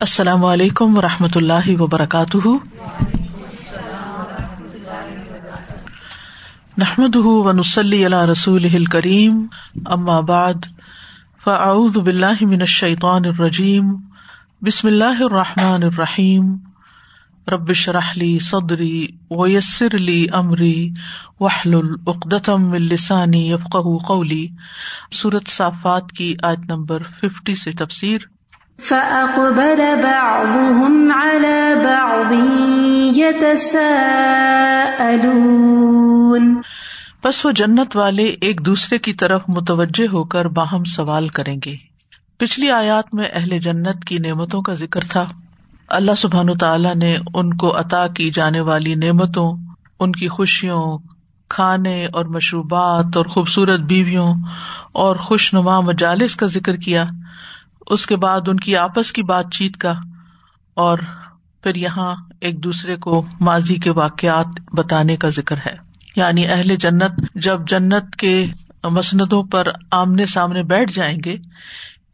السلام علیکم و رحمۃ اللہ وبرکاتہ۔ نحمد ونسلی علیہ رسول کریم ام آباد فعز باللہ من الشیطان الرجیم۔ بسم اللہ الرحمٰن الرحیم۔ ربش رحلی صدری ویسر علی عمری وحل العقدم السانی یفق قولی۔ صورت صافات کی آج نمبر ففٹی سے تفسیر۔ فأقبل بعضهم على بعض يتساءلون. پس وہ جنت والے ایک دوسرے کی طرف متوجہ ہو کر باہم سوال کریں گے۔ پچھلی آیات میں اہل جنت کی نعمتوں کا ذکر تھا۔ اللہ سبحان تعالیٰ نے ان کو عطا کی جانے والی نعمتوں، ان کی خوشیوں، کھانے اور مشروبات اور خوبصورت بیویوں اور خوش نما مجالس کا ذکر کیا۔ اس کے بعد ان کی آپس کی بات چیت کا اور پھر یہاں ایک دوسرے کو ماضی کے واقعات بتانے کا ذکر ہے۔ یعنی اہل جنت جب جنت کے مسندوں پر آمنے سامنے بیٹھ جائیں گے،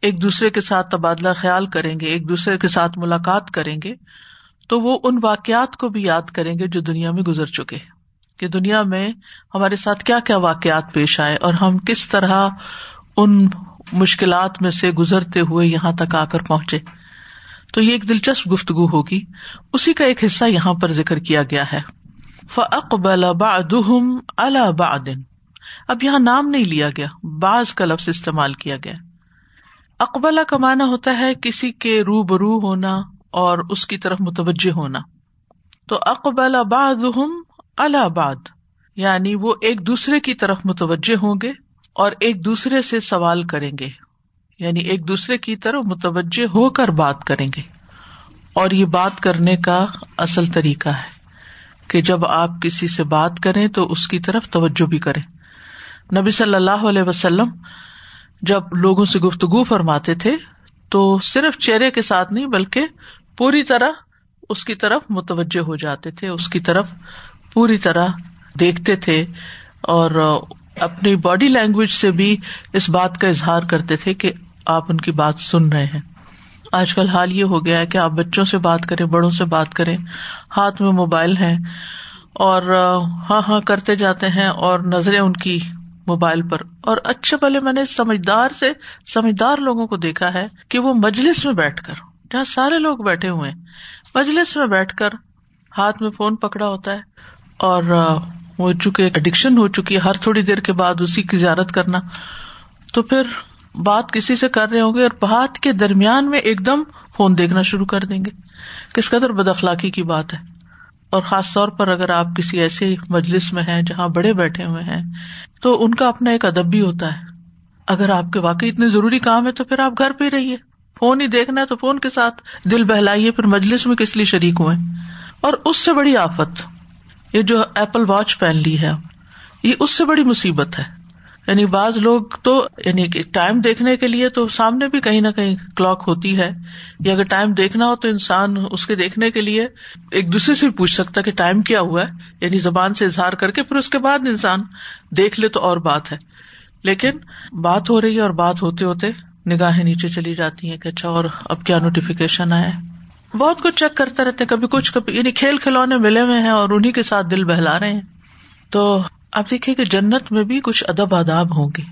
ایک دوسرے کے ساتھ تبادلہ خیال کریں گے، ایک دوسرے کے ساتھ ملاقات کریں گے، تو وہ ان واقعات کو بھی یاد کریں گے جو دنیا میں گزر چکے کہ دنیا میں ہمارے ساتھ کیا کیا واقعات پیش آئے اور ہم کس طرح ان مشکلات میں سے گزرتے ہوئے یہاں تک آ کر پہنچے۔ تو یہ ایک دلچسپ گفتگو ہوگی۔ اسی کا ایک حصہ یہاں پر ذکر کیا گیا ہے۔ فقبل بعضهم على بعض اب یہاں نام نہیں لیا گیا، بعض کا لفظ استعمال کیا گیا۔ اقبلا کا معنی ہوتا ہے کسی کے رو برو ہونا اور اس کی طرف متوجہ ہونا۔ تو اقبال بعضهم على بعض یعنی وہ ایک دوسرے کی طرف متوجہ ہوں گے۔ اور ایک دوسرے سے سوال کریں گے۔ یعنی ایک دوسرے کی طرف متوجہ ہو کر بات کریں گے۔ اور یہ بات کرنے کا اصل طریقہ ہے کہ جب آپ کسی سے بات کریں تو اس کی طرف توجہ بھی کریں۔ نبی صلی اللہ علیہ وسلم جب لوگوں سے گفتگو فرماتے تھے تو صرف چہرے کے ساتھ نہیں بلکہ پوری طرح اس کی طرف متوجہ ہو جاتے تھے، اس کی طرف پوری طرح دیکھتے تھے اور اپنی باڈی لینگویج سے بھی اس بات کا اظہار کرتے تھے کہ آپ ان کی بات سن رہے ہیں۔ آج کل حال یہ ہو گیا ہے کہ آپ بچوں سے بات کریں، بڑوں سے بات کریں۔ ہاتھ میں موبائل ہے اور ہاں ہاں کرتے جاتے ہیں اور نظریں ان کی موبائل پر۔ اور اچھے پہلے میں نے سمجھدار سے، سمجھدار لوگوں کو دیکھا ہے کہ وہ مجلس میں بیٹھ کر، جہاں سارے لوگ بیٹھے ہوئے مجلس میں بیٹھ کر ہاتھ میں فون پکڑا ہوتا ہے اور وہ چونکہ اڈکشن ہو چکی ہے، ہر تھوڑی دیر کے بعد اسی کی زیارت کرنا۔ تو پھر بات کسی سے کر رہے ہوں گے اور بات کے درمیان میں ایک دم فون دیکھنا شروع کر دیں گے۔ کس قدر بد اخلاقی کی بات ہے۔ اور خاص طور پر اگر آپ کسی ایسے مجلس میں ہیں جہاں بڑے بیٹھے ہوئے ہیں، تو ان کا اپنا ایک ادب بھی ہوتا ہے۔ اگر آپ کے واقعی اتنے ضروری کام ہے تو پھر آپ گھر پہ رہیے۔ فون ہی دیکھنا ہے تو فون کے ساتھ دل بہلائیے، پھر مجلس میں کس لیے شریک ہوئے۔ اور اس سے بڑی آفت۔ یہ جو ایپل واچ پہن لی ہے، یہ اس سے بڑی مصیبت ہے۔ یعنی بعض لوگ تو یعنی ٹائم دیکھنے کے لیے تو سامنے بھی کہیں نہ کہیں کلاک ہوتی ہے۔ یا اگر ٹائم دیکھنا ہو تو انسان اس کے دیکھنے کے لیے ایک دوسرے سے پوچھ سکتا کہ ٹائم کیا ہوا ہے۔ یعنی زبان سے اظہار کر کے پھر اس کے بعد انسان دیکھ لے تو اور بات ہے۔ لیکن بات ہو رہی ہے اور بات ہوتے ہوتے نگاہیں نیچے چلی جاتی ہیں کہ اچھا اور اب کیا نوٹیفکیشن آیا بہت کچھ چیک کرتے رہتے ہیں، کبھی کچھ، کبھی یعنی کھیل کھلونے ملے ہوئے ہیں اور انہیں کے ساتھ دل بہلا رہے ہیں۔ تو آپ دیکھیں کہ جنت میں بھی کچھ ادب آداب ہوں گے۔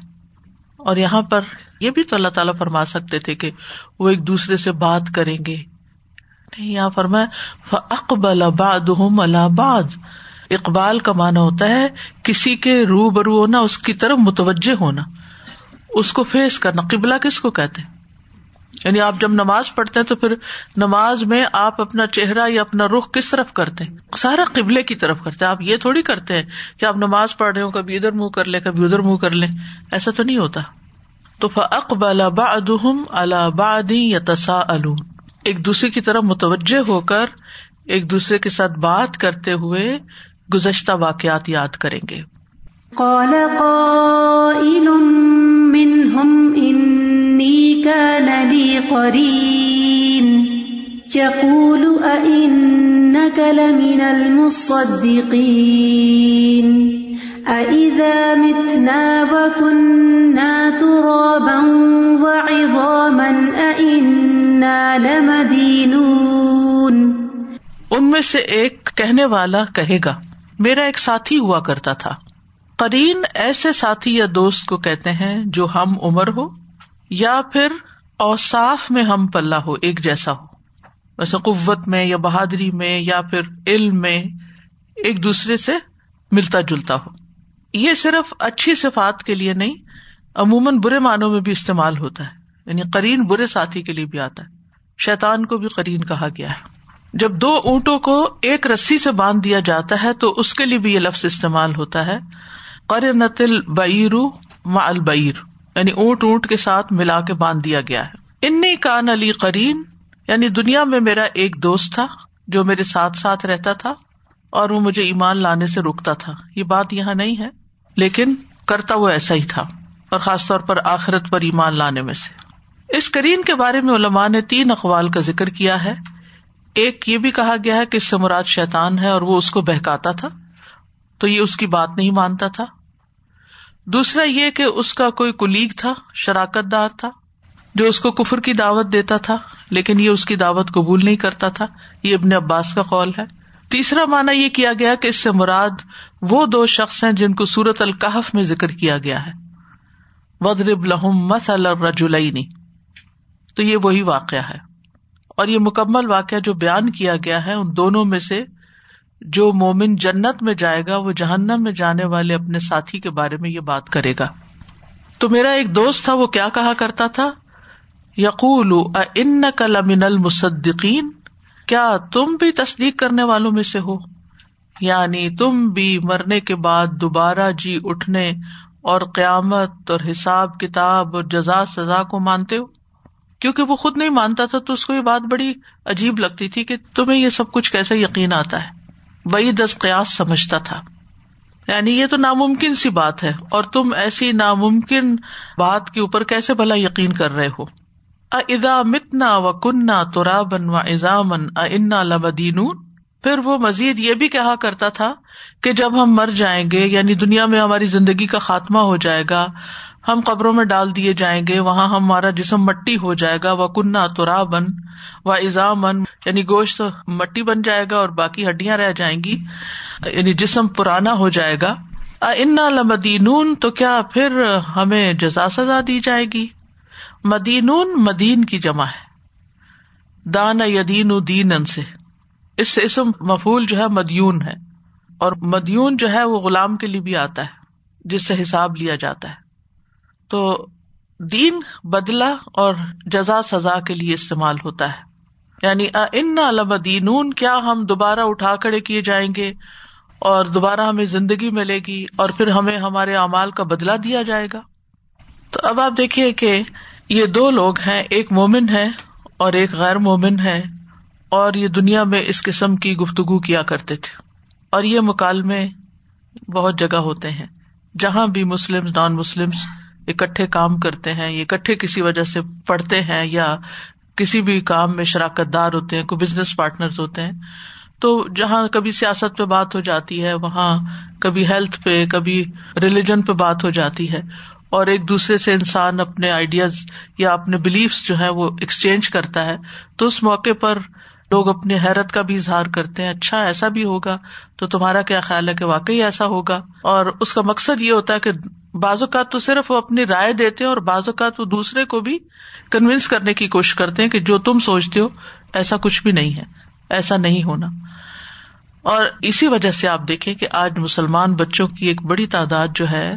اور یہاں پر یہ بھی تو اللہ تعالیٰ فرما سکتے تھے کہ وہ ایک دوسرے سے بات کریں گے۔ نہیں، یہاں فرمایا اقبال آباد الہباد اقبال کا مانا ہوتا ہے کسی کے رو برو ہونا، اس کی طرف متوجہ ہونا۔ اس کو فیس کرنا، قبلہ کس کو کہتے ہیں؟ یعنی آپ جب نماز پڑھتے ہیں تو پھر نماز میں آپ اپنا چہرہ یا اپنا رخ کس طرف کرتے ہیں؟ سارا قبلے کی طرف کرتے آپ یہ تھوڑی کرتے ہیں کہ آپ نماز پڑھ رہے ہو کبھی ادھر منہ کر لیں، کبھی ادھر منہ کر لیں۔ ایسا تو نہیں ہوتا۔ تو فقبال البادی یا تسا ایک دوسرے کی طرف متوجہ ہو کر ایک دوسرے کے ساتھ بات کرتے ہوئے گزشتہ واقعات یاد کریں گے۔ كان لي قرين. يقول أئنك لمن المصدقين. أئذا متنا وكنا ترابا وعظاما أئنا لمدينون. ان میں سے ایک کہنے والا کہے گا، میرا ایک ساتھی ہوا کرتا تھا۔ قرین ایسے ساتھی یا دوست کو کہتے ہیں جو ہم عمر ہو؟ یا پھر اوساف میں ہم پلہ ہو، ایک جیسا ہو۔ ویسے قوت میں یا بہادری میں یا پھر علم میں ایک دوسرے سے ملتا جلتا ہو۔ یہ صرف اچھی صفات کے لیے نہیں، عموماً برے معنوں میں بھی استعمال ہوتا ہے۔ یعنی قرین برے ساتھی کے لیے بھی آتا ہے۔ شیتان کو بھی قرین کہا گیا ہے۔ جب دو اونٹوں کو ایک رسی سے باندھ دیا جاتا ہے، تو اس کے لیے بھی یہ لفظ استعمال ہوتا ہے۔ قرنتل بیرو ما البیر یعنی اونٹ اونٹ کے ساتھ ملا کے باندھ دیا گیا ہے۔ انی کان علی قرین یعنی دنیا میں میرا ایک دوست تھا جو میرے ساتھ ساتھ رہتا تھا اور وہ مجھے ایمان لانے سے روکتا تھا۔ یہ بات یہاں نہیں ہے، لیکن کرتا وہ ایسا ہی تھا اور خاص طور پر آخرت پر ایمان لانے میں سے۔ اس کرین کے بارے میں علماء نے تین اقوال کا ذکر کیا ہے۔ ایک یہ بھی کہا گیا ہے کہ اس سے مراد شیتان ہے اور وہ اس کو بہکاتا تھا، تو یہ اس کی بات نہیں مانتا تھا۔ دوسرا یہ کہ اس کا کوئی کلیگ تھا شراکت دار تھا، جو اس کو کفر کی دعوت دیتا تھا، لیکن یہ اس کی دعوت قبول نہیں کرتا تھا۔ یہ ابن عباس کا قول ہے۔ تیسرا مانا یہ کیا گیا کہ اس سے مراد وہ دو شخص ہیں جن کو سورت القحف میں ذکر کیا گیا ہے۔ ودرب لہم مسل رجولئی تو یہ وہی واقعہ ہے۔ اور یہ مکمل واقعہ جو بیان کیا گیا ہے، ان دونوں میں سے جو مومن جنت میں جائے گا، وہ جہنم میں جانے والے اپنے ساتھی کے بارے میں یہ بات کرے گا۔ تو میرا ایک دوست تھا، وہ کیا کہا کرتا تھا؟ یقول ان کا لمن المصدقین کیا تم بھی تصدیق کرنے والوں میں سے ہو؟ یعنی تم بھی مرنے کے بعد دوبارہ جی اٹھنے اور قیامت اور حساب کتاب اور جزا سزا کو مانتے ہو؟ کیونکہ وہ خود نہیں مانتا تھا، تو اس کو یہ بات بڑی عجیب لگتی تھی کہ تمہیں یہ سب کچھ کیسے یقین آتا ہے؟ وہی دس قیاس سمجھتا تھا۔ یعنی یہ تو ناممکن سی بات ہے، اور تم ایسی ناممکن بات کے اوپر کیسے بھلا یقین کر رہے ہو؟ ادا متنا و کننا تو رابن و ایزامن انا لبدین پھر وہ مزید یہ بھی کہا کرتا تھا کہ جب ہم مر جائیں گے یعنی دنیا میں ہماری زندگی کا خاتمہ ہو جائے گا ہم قبروں میں ڈال دیے جائیں گے، وہاں ہمارا جسم مٹی ہو جائے گا، وہ کنہ تو بن و ایزامن یعنی گوشت مٹی بن جائے گا اور باقی ہڈیاں رہ جائیں گی یعنی جسم پرانا ہو جائے گا۔ انا لمدینون تو کیا پھر ہمیں جزا سزا دی جائے گی؟ مدینون مدین کی جمع ہے۔ دان یدین دین سے۔ اس سے اسم مفول جو ہے مدیون ہے۔ اور مدیون جو ہے وہ غلام کے لیے بھی آتا ہے، جس سے حساب لیا جاتا ہے۔ تو دین بدلا اور جزا، سزا کے لیے استعمال ہوتا ہے۔ یعنی ان المدینون کیا ہم دوبارہ اٹھا کھڑے کیے جائیں گے اور دوبارہ ہمیں زندگی ملے گی اور پھر ہمیں ہمارے اعمال کا بدلا دیا جائے گا؟ تو اب آپ دیکھیے کہ یہ دو لوگ ہیں، ایک مومن ہے اور ایک غیر مومن ہے اور یہ دنیا میں اس قسم کی گفتگو کیا کرتے تھے۔ اور یہ مکالمے بہت جگہ ہوتے ہیں۔ جہاں بھی مسلم نان مسلم اکٹھے کام کرتے ہیں یا اکٹھے کسی وجہ سے پڑھتے ہیں یا کسی بھی کام میں شراکت دار ہوتے ہیں، کوئی بزنس پارٹنر ہوتے ہیں، تو جہاں کبھی سیاست پہ بات ہو جاتی ہے، وہاں کبھی ہیلتھ پہ، کبھی ریلیجن پہ بات ہو جاتی ہے، اور ایک دوسرے سے انسان اپنے آئیڈیاز یا اپنے بلیفس جو ہے وہ ایکسچینج کرتا ہے، تو اس موقع پر لوگ اپنی حیرت کا بھی اظہار کرتے ہیں اچھا ایسا بھی ہوگا تو تمہارا کیا خیال ہے کہ واقعی ایسا ہوگا؟ اور اس کا مقصد یہ ہوتا ہے کہ بعض اوقات تو صرف وہ اپنی رائے دیتے ہیں اور بعض اوقات وہ دوسرے کو بھی کنوینس کرنے کی کوشش کرتے ہیں کہ جو تم سوچتے ہو ایسا کچھ بھی نہیں ہے، ایسا نہیں ہونا۔ اور اسی وجہ سے آپ دیکھیں کہ آج مسلمان بچوں کی ایک بڑی تعداد جو ہے،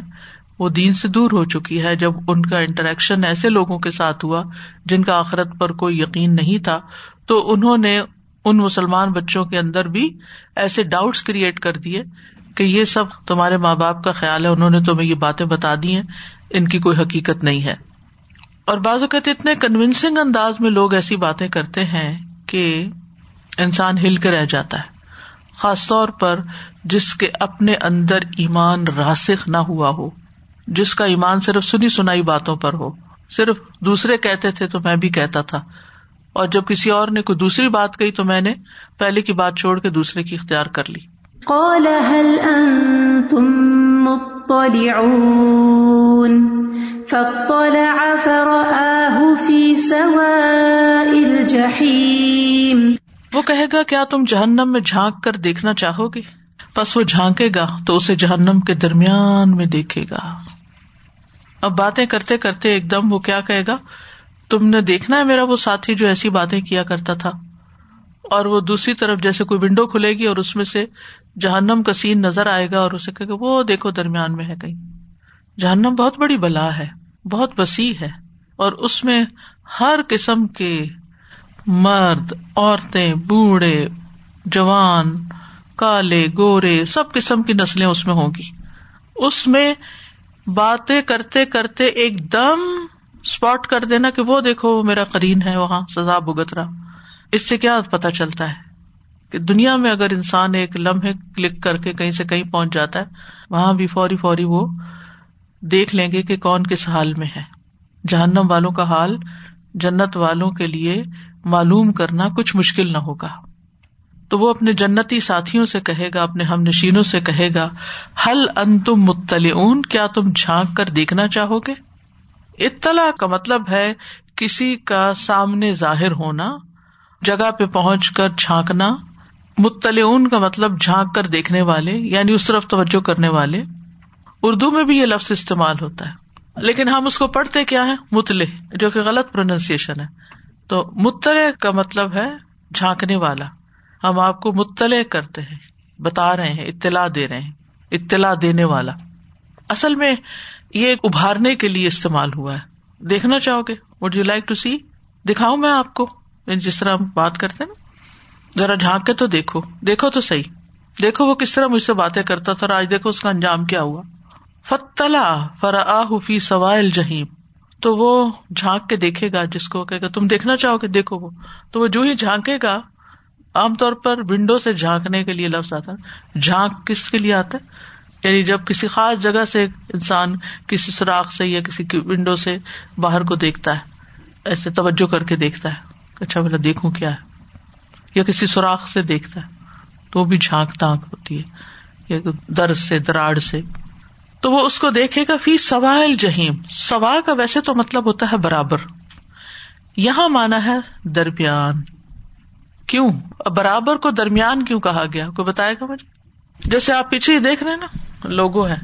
وہ دین سے دور ہو چکی ہے۔ جب ان کا انٹریکشن ایسے لوگوں کے ساتھ ہوا جن کا آخرت پر کوئی یقین نہیں تھا، تو انہوں نے ان مسلمان بچوں کے اندر بھی ایسے ڈاؤٹس کریٹ کر دیے کہ یہ سب تمہارے ماں باپ کا خیال ہے، انہوں نے تمہیں یہ باتیں بتا دی ہیں، ان کی کوئی حقیقت نہیں ہے۔ اور بعض اوقات اتنے کنوینسنگ انداز میں لوگ ایسی باتیں کرتے ہیں کہ انسان ہل کے رہ جاتا ہے۔ خاص طور پر جس کے اپنے اندر ایمان راسخ نہ ہوا ہو، جس کا ایمان صرف سنی سنائی باتوں پر ہو۔ صرف دوسرے کہتے تھے تو میں بھی کہتا تھا۔ اور جب کسی اور نے کوئی دوسری بات کہی تو میں نے پہلے کی بات چھوڑ کے دوسرے کی اختیار کر لی۔ قال هل مطلعون فاطلع فرآه في سواء الجحيم وہ کہے گا، کیا تم جہنم میں جھانک کر دیکھنا چاہو گے؟ بس وہ جھانکے گا تو اسے جہنم کے درمیان میں دیکھے گا۔ اب باتیں کرتے کرتے ایک دم وہ کیا کہے گا، تم نے دیکھنا ہے میرا وہ ساتھی جو ایسی باتیں کیا کرتا تھا۔ اور وہ دوسری طرف جیسے کوئی ونڈو کھلے گی اور اس میں سے جہنم کا سین نظر آئے گا اور اسے کہ وہ دیکھو درمیان میں ہے کہیں۔ جہنم بہت بڑی بلا ہے، بہت وسیع ہے اور اس میں ہر قسم کے مرد، عورتیں، بوڑھے، جوان، کالے، گورے، سب قسم کی نسلیں اس میں ہوں گی۔ اس میں باتیں کرتے کرتے ایک دم اسپاٹ کر دینا کہ وہ دیکھو، وہ میرا کرین ہے، وہاں سزا بگت رہا۔ اس سے کیا پتا چلتا ہے کہ دنیا میں اگر انسان ایک لمحے کلک کر کے کہیں سے کہیں پہنچ جاتا ہے، وہاں بھی فوری فوری وہ دیکھ لیں گے کہ کون کس حال میں ہے۔ جہنم والوں کا حال، جنت والوں کے لیے معلوم کرنا کچھ مشکل نہ ہوگا۔ تو وہ اپنے جنتی ساتھیوں سے کہے گا، اپنے ہم نشینوں سے کہے گا حل ان تم متل کیا تم جھانک کر دیکھنا چاہو گے؟ اطلاع کا مطلب ہے، کسی کا سامنے ظاہر ہونا جگہ پہ پہنچ کر جھانکنا مطلع کا مطلب جھانک کر دیکھنے والے یعنی اس طرف توجہ کرنے والے۔ اردو میں بھی یہ لفظ استعمال ہوتا ہے۔ لیکن ہم اس کو پڑھتے کیا ہے متلے جو کہ غلط پروننسیشن ہے۔ تو مطلع کا مطلب ہے جھانکنے والا۔ ہم آپ کو مطلع کرتے ہیں، بتا رہے ہیں، اطلاع دے رہے ہیں، اطلاع دینے والا۔ اصل میں یہ ابھارنے کے لیے استعمال ہوا ہے۔ دیکھنا چاہو گے؟ Would you like to see دکھاؤں میں آپ کو۔ یعنی جس طرح ہم بات کرتے نا، ذرا جھانک کے تو دیکھو دیکھو تو صحیح۔ دیکھو وہ کس طرح مجھ سے باتیں کرتا تھا اور آج دیکھو اس کا انجام کیا ہوا۔ فتلا فرا فی سوائل جہیم تو وہ جھانک کے دیکھے گا، جس کو کہ تم دیکھنا چاہو گے؟ دیکھو وہ۔ تو وہ جو ہی جھانکے گا، عام طور پر ونڈو سے جھانکنے کے لیے لفظ آتا ہے۔ جھانک کس کے لیے آتا ہے؟ یعنی جب کسی خاص جگہ سے انسان کسی سوراخ سے یا کسی ونڈو سے باہر کو دیکھتا ہے، ایسے توجہ کر کے دیکھتا ہے۔ اچھا بلا دیکھوں کیا ہے؟ یا کسی سوراخ سے دیکھتا ہے، تو وہ بھی جھانک تانک ہوتی ہے، یا درد سے، دراڑ سے۔ تو وہ اس کو دیکھے گا، فی سوائل جہیم۔ سوا کا ویسے تو مطلب ہوتا ہے برابر۔ یہاں مانا ہے درمیان۔ کیوں؟ برابر کو درمیان کیوں کہا گیا؟ کوئی بتائے گا مجھے؟ جیسے آپ پیچھے ہی دیکھ رہے ہیں نا لوگو ہے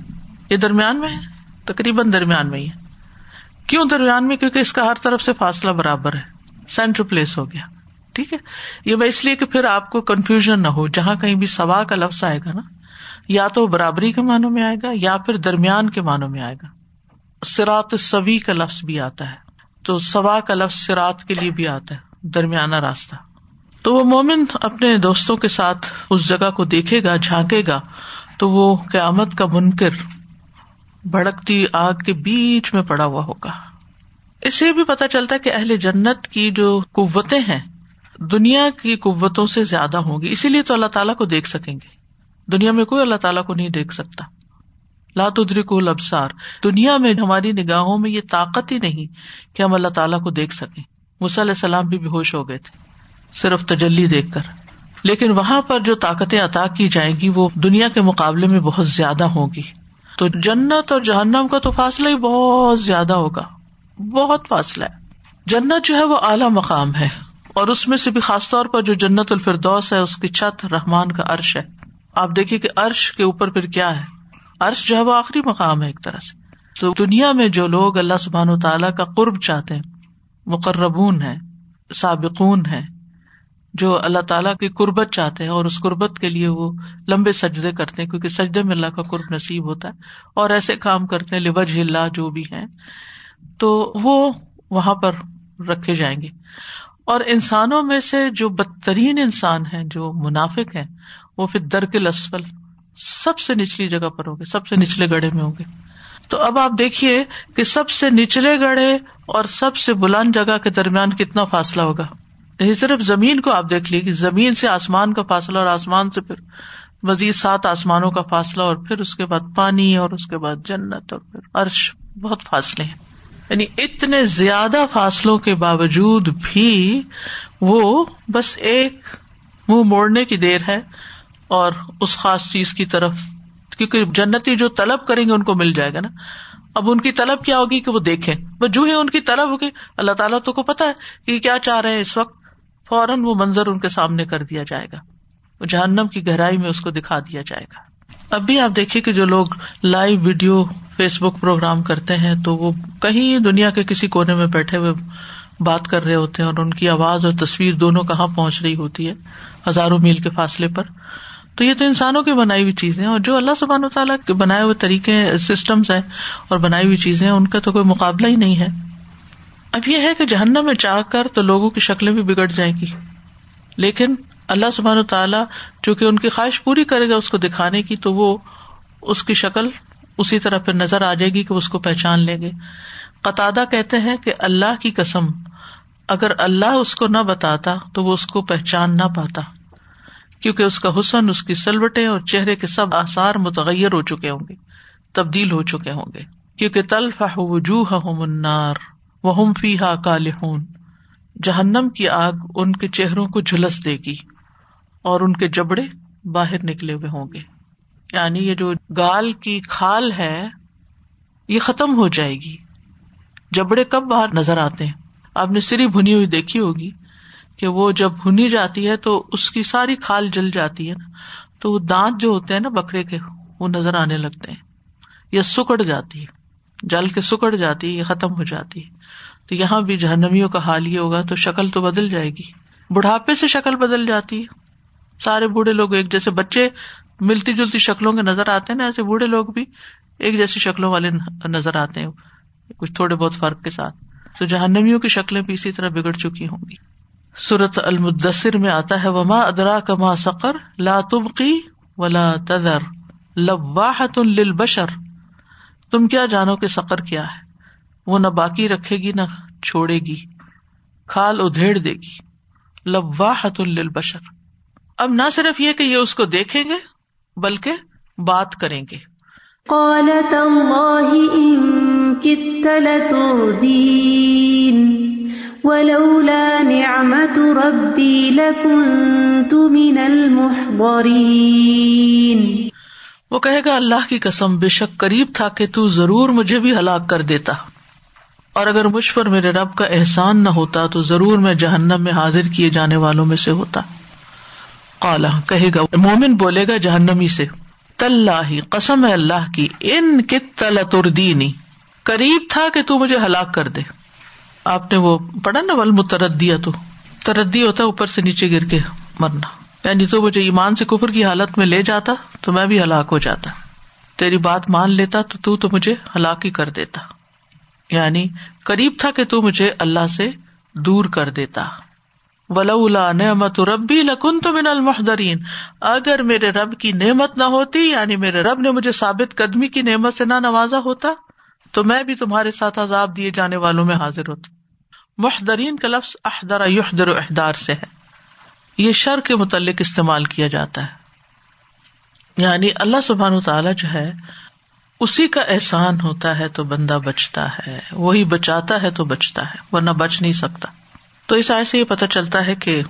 یہ درمیان میں ہے؟ تقریباً درمیان میں ہی ہے۔ کیوں درمیان میں؟ کیونکہ اس کا ہر طرف سے فاصلہ برابر ہے۔ سینٹر پلیس ہو گیا۔ ٹھیک ہے؟ یہ میں اس لیے کہ پھر آپ کو کنفیوژن نہ ہو۔ جہاں کہیں بھی سوا کا لفظ آئے گا نا، یا تو برابری کے معنوں میں آئے گا، یا پھر درمیان کے معنوں میں آئے گا۔ سرات سوی کا لفظ بھی آتا ہے۔ تو سوا کا لفظ سرات کے لیے بھی آتا ہے، درمیانہ راستہ۔ تو وہ مومن اپنے دوستوں کے ساتھ اس جگہ کو دیکھے گا، جھانکے گا، تو وہ قیامت کا منکر، بھڑکتی آگ کے بیچ میں پڑا ہوا ہوگا۔ اس سے بھی پتا چلتا ہے کہ اہل جنت کی جو قوتیں ہیں، دنیا کی قوتوں سے زیادہ ہوں گی۔ اسی لیے تو اللہ تعالیٰ کو دیکھ سکیں گے۔ دنیا میں کوئی اللہ تعالیٰ کو نہیں دیکھ سکتا۔ لات کو لبسار دنیا میں، ہماری نگاہوں میں یہ طاقت ہی نہیں کہ ہم اللہ تعالیٰ کو دیکھ سکیں۔ علیہ السلام بھی بے ہوش ہو گئے تھے، صرف تجلی دیکھ کر۔ لیکن وہاں پر جو طاقتیں عطا کی جائیں گی، وہ دنیا کے مقابلے میں بہت زیادہ ہوگی تو جنت اور جہنم کا تو فاصلہ ہی بہت زیادہ ہوگا۔ بہت فاصلہ ہے۔ جنت جو ہے وہ اعلیٰ مقام ہے۔ اور اس میں سے بھی خاص طور پر جو جنت الفردوس ہے، اس کی چھت رحمان کا عرش ہے۔ آپ دیکھیے کہ عرش کے اوپر پھر کیا ہے؟ عرش جو ہے وہ آخری مقام ہے ایک طرح سے۔ تو دنیا میں جو لوگ اللہ سبحان و تعالیٰ کا قرب چاہتے ہیں، مقربون ہے سابقون ہے جو اللہ تعالیٰ کی قربت چاہتے ہیں اور اس قربت کے لیے وہ لمبے سجدے کرتے ہیں، کیونکہ سجدے میں اللہ کا قرب نصیب ہوتا ہے۔ اور ایسے کام کرتے ہیں لبج اللہ جو بھی ہے تو وہ وہاں پر رکھے جائیں گے۔ اور انسانوں میں سے جو بدترین انسان ہے جو منافق ہے وہ پھر درکل اسفل سب سے نچلی جگہ پر ہوگے سب سے نچلے گڑھے میں ہوں گے۔ تو اب آپ دیکھیے کہ سب سے نچلے گڑھے اور سب سے بلند جگہ کے درمیان کتنا فاصلہ ہوگا۔ یعنی صرف زمین کو آپ دیکھ لیے زمین سے آسمان کا فاصلہ اور آسمان سے پھر مزید سات آسمانوں کا فاصلہ اور پھر اس کے بعد پانی اور اس کے بعد جنت اور پھر عرش، بہت فاصلے ہیں۔ یعنی اتنے زیادہ فاصلوں کے باوجود بھی وہ بس ایک منہ موڑنے کی دیر ہے اور اس خاص چیز کی طرف، کیونکہ جنتی جو طلب کریں گے ان کو مل جائے گا نا۔ اب ان کی طلب کیا ہوگی کہ وہ دیکھیں۔ جو ہی ان کی طلب ہوگی، اللہ تعالیٰ تو کو پتا ہے کہ کیا چاہ رہے ہیں اس وقت۔ فوراً وہ منظر ان کے سامنے کر دیا جائے گا۔ وہ جہنم کی گہرائی میں اس کو دکھا دیا جائے گا۔ اب بھی آپ دیکھیے کہ جو لوگ live video Facebook program کرتے ہیں تو وہ کہیں دنیا کے کسی کونے میں بیٹھے ہوئے بات کر رہے ہوتے ہیں اور ان کی آواز اور تصویر دونوں کہاں پہنچ رہی ہوتی ہے ہزاروں میل کے فاصلے پر۔ تو یہ تو انسانوں کی بنائی ہوئی چیزیں اور جو اللہ سبحان و تعالیٰ کے بنائے ہوئے طریقے سسٹمس ہیں اور بنائی ہوئی چیزیں ان کا تو کوئی مقابلہ ہی نہیں ہے۔ اب یہ ہے کہ جہنم میں چاہ کر تو لوگوں کی شکلیں بھی بگڑ جائیں گی۔ لیکن اللہ سبحان و تعالیٰ چونکہ ان کی خواہش پوری کرے گا اس کو دکھانے کی تو وہ اس کی شکل اسی طرح پھر نظر آ جائے گی کہ اس کو پہچان لیں گے۔ قطع کہتے ہیں کہ اللہ کی قسم، اگر اللہ اس کو نہ بتاتا تو وہ اس کو پہچان نہ پاتا، کیونکہ اس کا حسن، اس کی سلوٹیں اور چہرے کے سب آسار متغیر ہو چکے ہوں گے، تبدیل ہو چکے ہوں گے۔ کیونکہ تلفا وجوہ منار وہ فی ہا کال جہنم کی آگ ان کے چہروں کو جھلس دے گی اور ان کے جبڑے باہر نکلے ہوئے ہوں گے۔ یعنی یہ جو گال کی کھال ہے، یہ ختم ہو جائے گی۔ جبڑے کب باہر نظر آتے ہیں؟ آپ نے سری بھنی ہوئی دیکھی ہوگی کہ وہ جب بھنی جاتی ہے تو اس کی ساری کھال جل جاتی ہے نا۔ تو وہ دانت جو ہوتے ہیں نا بکرے کے، وہ نظر آنے لگتے ہیں۔ یا سکڑ جاتی ہے، جل کے سکڑ جاتی ہے یا ختم ہو جاتی ہے۔ تو یہاں بھی جہنمیوں کا حال یہ ہوگا تو شکل تو بدل جائے گی۔ بڑھاپے سے شکل بدل جاتی ہے۔ سارے بوڑھے لوگ ایک جیسے بچے ملتی جلتی شکلوں کے نظر آتے ہیں نا، ایسے بوڑھے لوگ بھی ایک جیسی شکلوں والے نظر آتے ہیں۔ کچھ تھوڑے بہت فرق کے ساتھ۔ تو جہنمیوں کی شکلیں بھی اسی طرح بگڑ چکی ہوں گی۔ سورت المدثر میں آتا ہے، وما ادرا کما سقر لا تبقی ولا تذر لواحت للبشر۔ تم کیا جانو کہ سقر کیا ہے؟ وہ نہ باقی رکھے گی، نہ چھوڑے گی۔ کھال ادھیڑ دے گی۔ لواحت للبشر۔ اب نہ صرف یہ کہ یہ اس کو دیکھیں گے بلکہ بات کریں گے۔ قال تالله إن كدت لتردين ولولا نعمة ربي لكنت من المحضرين وہ کہے گا اللہ کی قسم بے شک قریب تھا کہ تو ضرور مجھے بھی ہلاک کر دیتا۔ اور اگر مجھ پر میرے رب کا احسان نہ ہوتا تو ضرور میں جہنم میں حاضر کیے جانے والوں میں سے ہوتا۔ کالا کہے گا مومن بولے گا جہنمی سے تلّہ قسم ہے اللہ کی ان کے قریب تھا کہ تو مجھے ہلاک کر دے۔ آپ نے وہ پڑھا نا ول متردیا تو تردی ہوتا اوپر سے نیچے گر کے مرنا۔ یعنی تو مجھے ایمان سے کفر کی حالت میں لے جاتا تو میں بھی ہلاک ہو جاتا۔ تیری بات مان لیتا تو تو, تو مجھے ہلاک ہی کر دیتا۔ یعنی قریب تھا کہ تو مجھے اللہ سے دور کر دیتا۔ ولا نعمت ربی لکن تو من المحدرین اگر میرے رب کی نعمت نہ ہوتی یعنی میرے رب نے مجھے ثابت قدمی کی نعمت سے نہ نوازا ہوتا، تو میں بھی تمہارے ساتھ عذاب دیے جانے والوں میں حاضر ہوتا۔ محدرین کا لفظ احدر یحدر احدار سے ہے۔ یہ شر کے متعلق استعمال کیا جاتا ہے۔ یعنی اللہ سبحان تعالیٰ جو ہے، اسی کا احسان ہوتا ہے تو بندہ بچتا ہے، وہی بچاتا ہے تو بچتا ہے، ورنہ بچ نہیں سکتا۔ تو اس آئے سے یہ پتا چلتا ہے کہ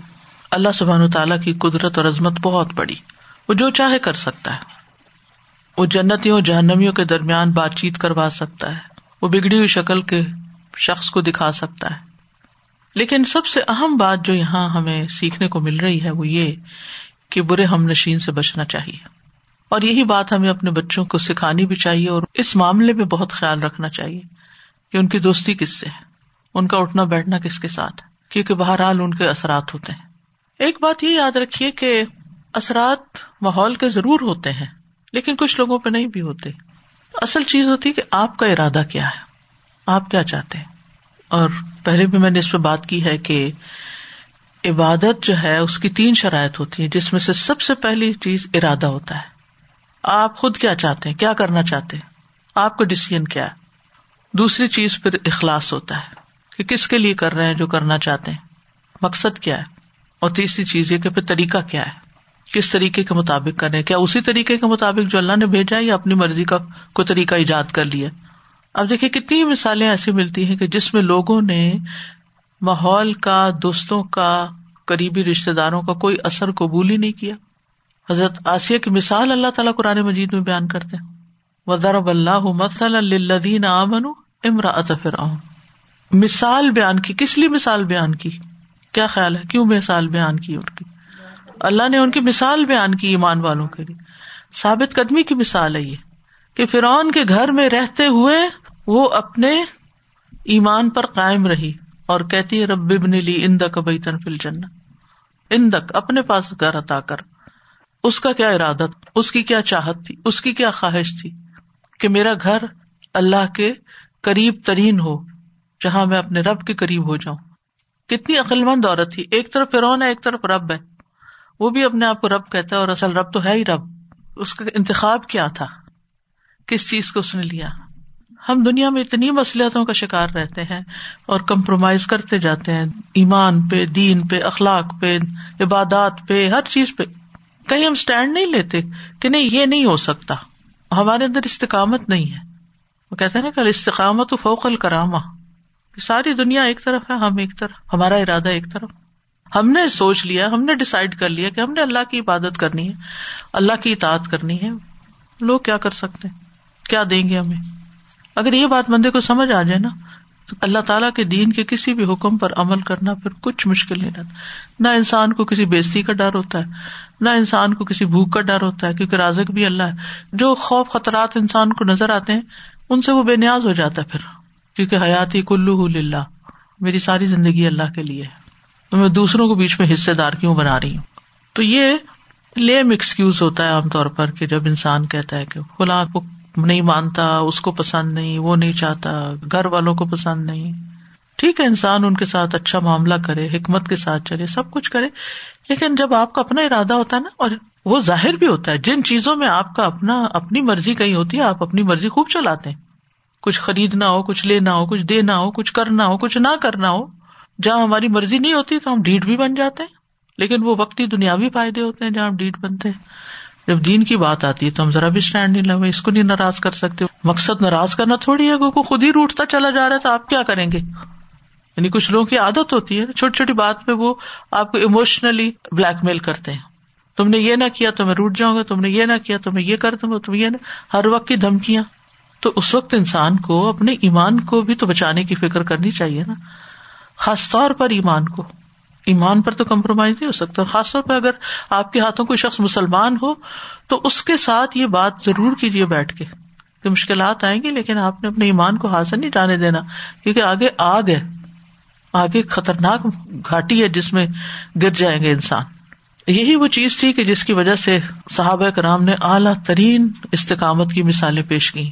اللہ سبحان تعالیٰ کی قدرت اور عظمت بہت بڑی۔ وہ جو چاہے کر سکتا ہے۔ وہ جنتوں جہنمیوں کے درمیان بات چیت کروا سکتا ہے۔ وہ بگڑی ہوئی شکل کے شخص کو دکھا سکتا ہے۔ لیکن سب سے اہم بات جو یہاں ہمیں سیکھنے کو مل رہی ہے وہ یہ کہ برے ہم نشین سے بچنا چاہیے۔ اور یہی بات ہمیں اپنے بچوں کو سکھانی بھی چاہیے اور اس معاملے میں بہت خیال رکھنا چاہیے کہ ان کی دوستی کس سے ہے؟ ان کا اٹھنا بیٹھنا کس کے ساتھ ہے؟ کیونکہ بہرحال ان کے اثرات ہوتے ہیں۔ ایک بات یہ یاد رکھیے کہ اثرات ماحول کے ضرور ہوتے ہیں، لیکن کچھ لوگوں پہ نہیں بھی ہوتے۔ اصل چیز ہوتی ہے کہ آپ کا ارادہ کیا ہے، آپ کیا چاہتے ہیں۔ اور پہلے بھی میں نے اس پہ بات کی ہے کہ عبادت جو ہے، اس کی تین شرائط ہوتی ہے جس میں سے سب سے پہلی چیز ارادہ ہوتا ہے۔ آپ خود کیا چاہتے ہیں، کیا کرنا چاہتے ہیں؟ آپ کا ڈسیزن کیا ہے؟ دوسری چیز پھر اخلاص ہوتا ہے۔ کہ کس کے لیے کر رہے ہیں جو کرنا چاہتے ہیں؟ مقصد کیا ہے؟ اور تیسری چیز یہ کہ پھر طریقہ کیا ہے؟ کس طریقے کے مطابق کر رہے کیا اسی طریقے کے مطابق جو اللہ نے بھیجا یا اپنی مرضی کا کوئی طریقہ ایجاد کر لیا اب دیکھیے کتنی مثالیں ایسی ملتی ہیں کہ جس میں لوگوں نے ماحول کا، دوستوں کا، قریبی رشتے داروں کا کوئی اثر قبول ہی نہیں کیا۔ حضرت آسیہ کی مثال اللہ تعالیٰ قرآن مجید میں بیان کرتے ودرب اللہ مسل الدین امن مثال بیان کی کس لیے مثال بیان کی کیا خیال ہے کیوں مثال بیان کی ان کی اللہ نے ان کی مثال بیان کی ایمان والوں کے لیے ثابت قدمی کی مثال ہے یہ کہ فرعون کے گھر میں رہتے ہوئے وہ اپنے ایمان پر قائم رہی اور کہتی ہے، رب ابن لی اندک بیتن فل جنت اندک اپنے پاس گھر عطا کر۔ اس کا کیا ارادہ اس کی کیا چاہت تھی؟ اس کی کیا خواہش تھی؟ کہ میرا گھر اللہ کے قریب ترین ہو۔ جہاں میں اپنے رب کے قریب ہو جاؤں۔ کتنی عقل مند عورت تھی۔ ایک طرف فرون ہے، ایک طرف رب ہے۔ وہ بھی اپنے آپ کو رب کہتا ہے اور اصل رب تو ہے ہی رب۔ اس کا انتخاب کیا تھا؟ کس چیز کو اس نے لیا؟ ہم دنیا میں اتنی مسلحتوں کا شکار رہتے ہیں اور کمپرومائز کرتے جاتے ہیں۔ ایمان پہ، دین پہ، اخلاق پہ، عبادات پہ، ہر چیز پہ۔ کہیں ہم اسٹینڈ نہیں لیتے کہ نہیں، یہ نہیں ہو سکتا۔ ہمارے اندر استقامت نہیں ہے۔ وہ کہتے ہیں نا کہ استقامت فوقل کراما ساری دنیا ایک طرف ہے، ہم ایک طرف، ہمارا ارادہ ایک طرف۔ ہم نے سوچ لیا، ہم نے ڈسائڈ کر لیا کہ ہم نے اللہ کی عبادت کرنی ہے، اللہ کی اطاعت کرنی ہے۔ لوگ کیا کر سکتے ہیں؟ کیا دیں گے ہمیں؟ اگر یہ بات بندے کو سمجھ آ جائے نا، تو اللہ تعالیٰ کے دین کے کسی بھی حکم پر عمل کرنا پھر کچھ مشکل نہیں رہتا۔ نہ انسان کو کسی بےزتی کا ڈر ہوتا ہے، نہ انسان کو کسی بھوک کا ڈر ہوتا ہے، کیونکہ رازق بھی اللہ ہے۔ جو خوف، خطرات انسان کو نظر آتے ہیں، ان سے وہ بے نیاز ہو جاتا ہے پھر۔ کیونکہ حیاتی کلو للہ، میری ساری زندگی اللہ کے لیے ہے۔ تو میں دوسروں کو بیچ میں حصے دار کیوں بنا رہی ہوں؟ تو یہ لیم ایکسکیوز ہوتا ہے عام طور پر کہ جب انسان کہتا ہے کہ فلاں کو نہیں مانتا، اس کو پسند نہیں، وہ نہیں چاہتا، گھر والوں کو پسند نہیں۔ ٹھیک ہے، انسان ان کے ساتھ اچھا معاملہ کرے، حکمت کے ساتھ چلے، سب کچھ کرے۔ لیکن جب آپ کا اپنا ارادہ ہوتا ہے نا، اور وہ ظاہر بھی ہوتا ہے، جن چیزوں میں آپ کا اپنا، اپنی مرضی کہیں ہوتی ہے، آپ اپنی مرضی خوب چلاتے ہیں۔ کچھ خریدنا ہو، کچھ لینا ہو، کچھ دینا ہو، کچھ کرنا ہو، کچھ نہ کرنا ہو، جہاں ہماری مرضی نہیں ہوتی تو ہم ڈیٹ بھی بن جاتے ہیں۔ لیکن وہ وقتی دنیاوی فائدے ہوتے ہیں جہاں ہم ڈیٹ بنتے ہیں۔ جب دین کی بات آتی ہے تو ہم ذرا بھی اسٹینڈ نہیں لگے، اس کو نہیں ناراض کر سکتے۔ مقصد ناراض کرنا تھوڑی ہے کو خود ہی روٹتا چلا جا رہا ہے تو آپ کیا کریں گے؟ یعنی کچھ لوگوں کی عادت ہوتی ہے، چھوٹی چھوٹی بات پہ وہ آپ کو اموشنلی بلیک میل کرتے ہیں۔ تم نے یہ نہ کیا تو میں روٹ جاؤں گا، تم نے یہ نہ کیا تو میں یہ کر دوں گا، تم یہ نہ ہر وقت کی دھمکیاں۔ تو اس وقت انسان کو اپنے ایمان کو بھی تو بچانے کی فکر کرنی چاہیے نا۔ خاص طور پر ایمان کو۔ ایمان پر تو کمپرومائز نہیں ہو سکتا۔ خاص طور پر اگر آپ کے ہاتھوں کوئی شخص مسلمان ہو، تو اس کے ساتھ یہ بات ضرور کیجیے بیٹھ کے کہ مشکلات آئیں گی، لیکن آپ نے اپنے ایمان کو حاصل نہیں جانے دینا۔ کیونکہ آگے آگ ہے۔ آگے خطرناک گھاٹی ہے جس میں گر جائیں گے انسان۔ یہی وہ چیز تھی کہ جس کی وجہ سے صحابہ کرام نے اعلیٰ ترین استقامت کی مثالیں پیش کی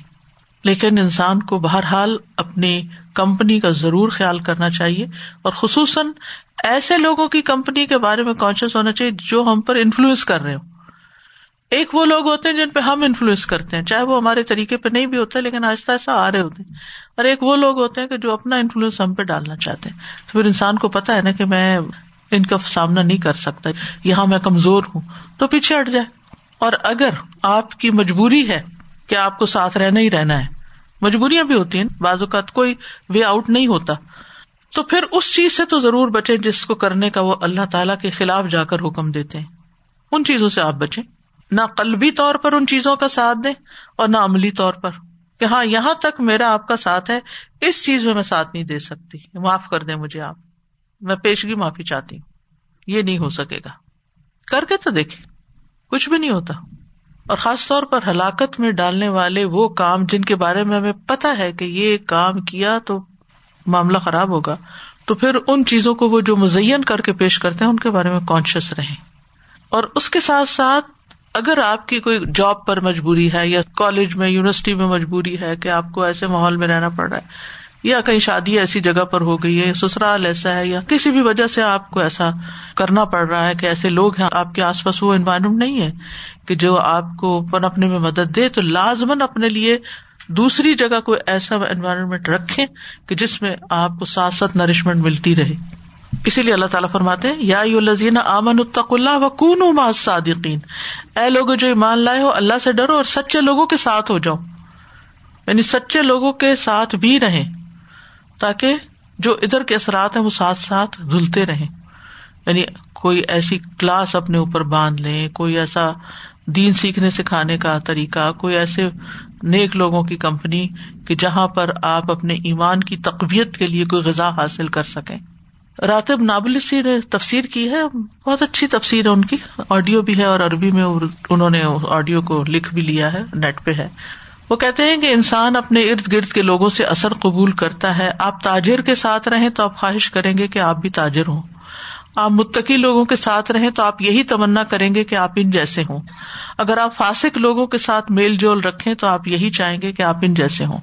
لیکن انسان کو بہرحال اپنی کمپنی کا ضرور خیال کرنا چاہیے اور خصوصاً ایسے لوگوں کی کمپنی کے بارے میں کانشیس ہونا چاہیے جو ہم پر انفلوئنس کر رہے ہو ایک وہ لوگ ہوتے ہیں جن پہ ہم انفلوئنس کرتے ہیں، چاہے وہ ہمارے طریقے پہ نہیں بھی ہوتے لیکن آہستہ آہستہ آ رہے ہوتے ہیں۔ اور ایک وہ لوگ ہوتے ہیں کہ جو اپنا انفلوئنس ہم پہ ڈالنا چاہتے ہیں۔ تو پھر انسان کو پتا ہے نا کہ میں ان کا سامنا نہیں کر سکتا، یہاں میں کمزور ہوں۔ تو پیچھے ہٹ جائے۔ اور اگر آپ کی مجبوری ہے کہ آپ کو ساتھ رہنا ہی رہنا ہے۔ مجبوریاں بھی ہوتی ہیں۔ بعض اوقات کوئی وے آؤٹ نہیں ہوتا۔ تو پھر اس چیز سے تو ضرور بچے جس کو کرنے کا وہ اللہ تعالی کے خلاف جا کر حکم دیتے ہیں۔ ان چیزوں سے آپ بچیں۔ نہ قلبی طور پر ان چیزوں کا ساتھ دیں اور نہ عملی طور پر کہ ہاں یہاں تک میرا آپ کا ساتھ ہے، اس چیز میں میں ساتھ نہیں دے سکتی۔ معاف کر دیں مجھے آپ۔ میں پیشگی معافی چاہتی ہوں۔ یہ نہیں ہو سکے گا۔ کر کے تو دیکھے کچھ بھی نہیں ہوتا۔ اور خاص طور پر ہلاکت میں ڈالنے والے وہ کام جن کے بارے میں ہمیں پتا ہے کہ یہ کام کیا تو معاملہ خراب ہوگا، تو پھر ان چیزوں کو وہ جو مزین کر کے پیش کرتے ہیں، ان کے بارے میں کانشیس رہیں۔ اور اس کے ساتھ ساتھ اگر آپ کی کوئی جاب پر مجبوری ہے یا کالج میں یونیورسٹی میں مجبوری ہے کہ آپ کو ایسے ماحول میں رہنا پڑ رہا ہے یا کہیں شادی ایسی جگہ پر ہو گئی ہے سسرال ایسا ہے، یا کسی بھی وجہ سے آپ کو ایسا کرنا پڑ رہا ہے کہ ایسے لوگ ہیں، آپ کے آس پاس وہ انوائرمنٹ نہیں ہے کہ جو آپ کو پنپنے میں مدد دے، تو لازمن اپنے لیے دوسری جگہ کوئی ایسا انوائرمنٹ رکھے کہ جس میں آپ کو ساتھ ساتھ نرشمنٹ ملتی رہے۔ اسی لیے اللہ تعالیٰ فرماتے ہیں، یا لذین امن الطق اللہ و کون صادقین اے لوگ جو ایمان لائے ہو، اللہ سے ڈرو اور سچے لوگوں کے ساتھ ہو جاؤ۔ یعنی سچے لوگوں کے ساتھ بھی رہیں۔ تاکہ جو ادھر کے اثرات ہیں وہ ساتھ ساتھ دھلتے رہیں۔ یعنی کوئی ایسی کلاس اپنے اوپر باندھ لیں کوئی ایسا دین سیکھنے سکھانے کا طریقہ، کوئی ایسے نیک لوگوں کی کمپنی کہ جہاں پر آپ اپنے ایمان کی تقویت کے لیے کوئی غذا حاصل کر سکیں۔ راتب نابلسی نے تفسیر کی ہے، بہت اچھی تفسیر ہے ان کی۔ آڈیو بھی ہے اور عربی میں انہوں نے آڈیو کو لکھ بھی لیا ہے، نیٹ پہ ہے۔ وہ کہتے ہیں کہ انسان اپنے ارد گرد کے لوگوں سے اثر قبول کرتا ہے۔ آپ تاجر کے ساتھ رہیں تو آپ خواہش کریں گے کہ آپ بھی تاجر ہوں۔ آپ متقی لوگوں کے ساتھ رہیں تو آپ یہی تمنا کریں گے کہ آپ ان جیسے ہوں۔ اگر آپ فاسک لوگوں کے ساتھ میل جول رکھیں تو آپ یہی چاہیں گے کہ آپ ان جیسے ہوں۔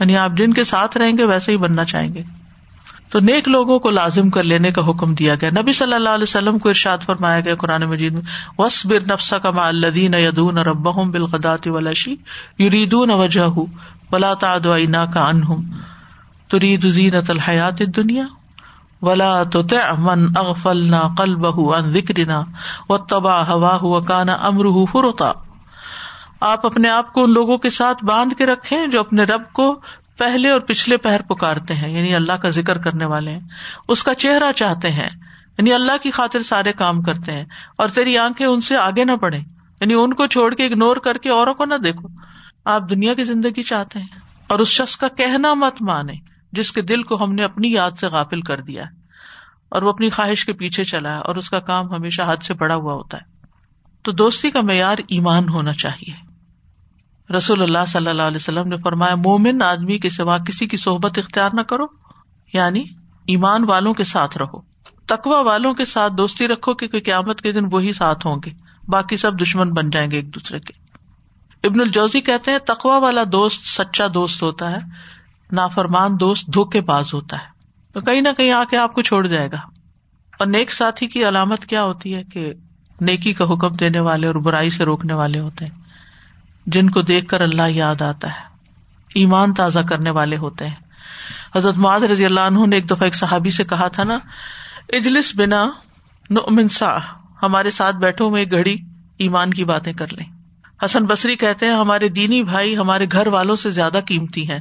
یعنی آپ جن کے ساتھ رہیں گے ویسے ہی بننا چاہیں گے۔ تو نیک لوگوں کو لازم کر لینے کا حکم دیا گیا۔ نبی صلی اللہ علیہ وسلم کو ارشاد فرمایا گیا قرآن مجید میں وس بر نفسا کا ما الدین یدون رب بالقدات ولاشی یریدون وجہ ولا تعدینا کا انہم ترید زینت الحیات دنیا ولا تو من اغفل نہ قل بہ ان ذکرنا و تبا ہوا ہوا کانا امر فرتا آپ اپنے آپ کو ان لوگوں کے ساتھ باندھ کے رکھے جو اپنے رب کو پہلے اور پچھلے پہر پکارتے ہیں یعنی اللہ کا ذکر کرنے والے ہیں۔ اس کا چہرہ چاہتے ہیں یعنی اللہ کی خاطر سارے کام کرتے ہیں۔ اور تیری آنکھیں ان سے آگے نہ بڑھے یعنی ان کو چھوڑ کے اگنور کر کے اوروں کو نہ دیکھو۔ آپ دنیا کی زندگی چاہتے ہیں، اور اس شخص کا کہنا مت مانے جس کے دل کو ہم نے اپنی یاد سے غافل کر دیا اور وہ اپنی خواہش کے پیچھے چلا ہے، اور اس کا کام ہمیشہ حد سے بڑا ہوا ہوتا ہے۔ تو دوستی کا معیار ایمان ہونا چاہیے۔ رسول اللہ صلی اللہ علیہ وسلم نے فرمایا، مومن آدمی کے سوا کسی کی صحبت اختیار نہ کرو یعنی ایمان والوں کے ساتھ رہو۔ تقوا والوں کے ساتھ دوستی رکھو کہ قیامت کے دن وہی ساتھ ہوں گے۔ باقی سب دشمن بن جائیں گے ایک دوسرے کے۔ ابن الجوزی کہتے ہیں تقوا والا دوست سچا دوست ہوتا ہے، نافرمان دوست دھوکے باز ہوتا ہے۔ تو کہیں نہ کہیں آ کے آپ کو چھوڑ جائے گا۔ اور نیک ساتھی کی علامت کیا ہوتی ہے کہ نیکی کا حکم دینے والے اور برائی سے روکنے والے ہوتے ہیں؟ جن کو دیکھ کر اللہ یاد آتا ہے۔ ایمان تازہ کرنے والے ہوتے ہیں۔ حضرت معاذ رضی اللہ عنہ نے ایک دفعہ ایک صحابی سے کہا تھا نا، اجلس بنا نؤمن سا، ہمارے ساتھ بیٹھو، میں گھڑی ایمان کی باتیں کر لیں۔ حسن بصری کہتے ہیں، ہمارے دینی بھائی ہمارے گھر والوں سے زیادہ قیمتی ہیں۔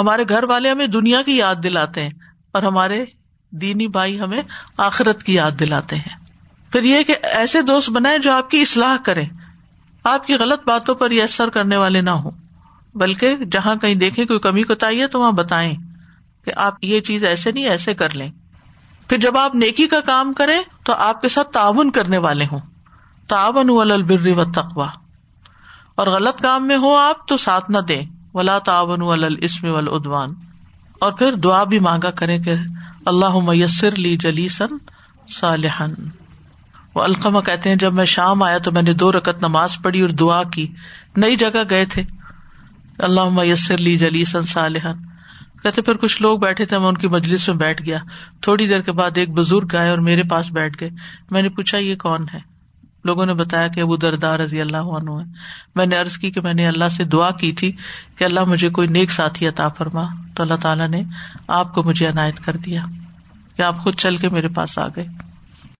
ہمارے گھر والے ہمیں دنیا کی یاد دلاتے ہیں اور ہمارے دینی بھائی ہمیں آخرت کی یاد دلاتے ہیں۔ پھر یہ کہ ایسے دوست بنائے جو آپ کی اصلاح کریں۔ آپ کی غلط باتوں پر یہ اثر کرنے والے نہ ہوں۔ بلکہ جہاں کہیں دیکھیں کوئی کمی کوتاہی ہے تو وہاں بتائیں کہ آپ یہ چیز ایسے نہیں، ایسے کر لیں۔ پھر جب آپ نیکی کا کام کریں تو آپ کے ساتھ تعاون کرنے والے ہوں۔ تعاون البر و تقوا اور غلط کام میں ہو آپ تو ساتھ نہ دیں۔ ولا تعاون الاسم ودوان اور پھر دعا بھی مانگا کریں کہ اللہ میسر لی جلیسن صالحن وہ القمہ کہتے ہیں، جب میں شام آیا تو میں نے دو رکت نماز پڑھی اور دعا کی۔ نئی جگہ گئے تھے۔ اللہ میسر لی جلی صالحن کہتے پھر کچھ لوگ بیٹھے تھے، میں ان کی مجلس میں بیٹھ گیا۔ تھوڑی دیر کے بعد ایک بزرگ آئے اور میرے پاس بیٹھ گئے۔ میں نے پوچھا، یہ کون ہے؟ لوگوں نے بتایا کہ ابو دردار رضی اللہ عنہ ہے میں نے ارض کی کہ میں نے اللہ سے دعا کی تھی کہ اللہ مجھے کوئی نیک ساتھی عطا فرما۔ تو اللہ تعالیٰ نے آپ کو مجھے عنایت کر دیا۔ کہ آپ خود چل کے میرے پاس آ گئے۔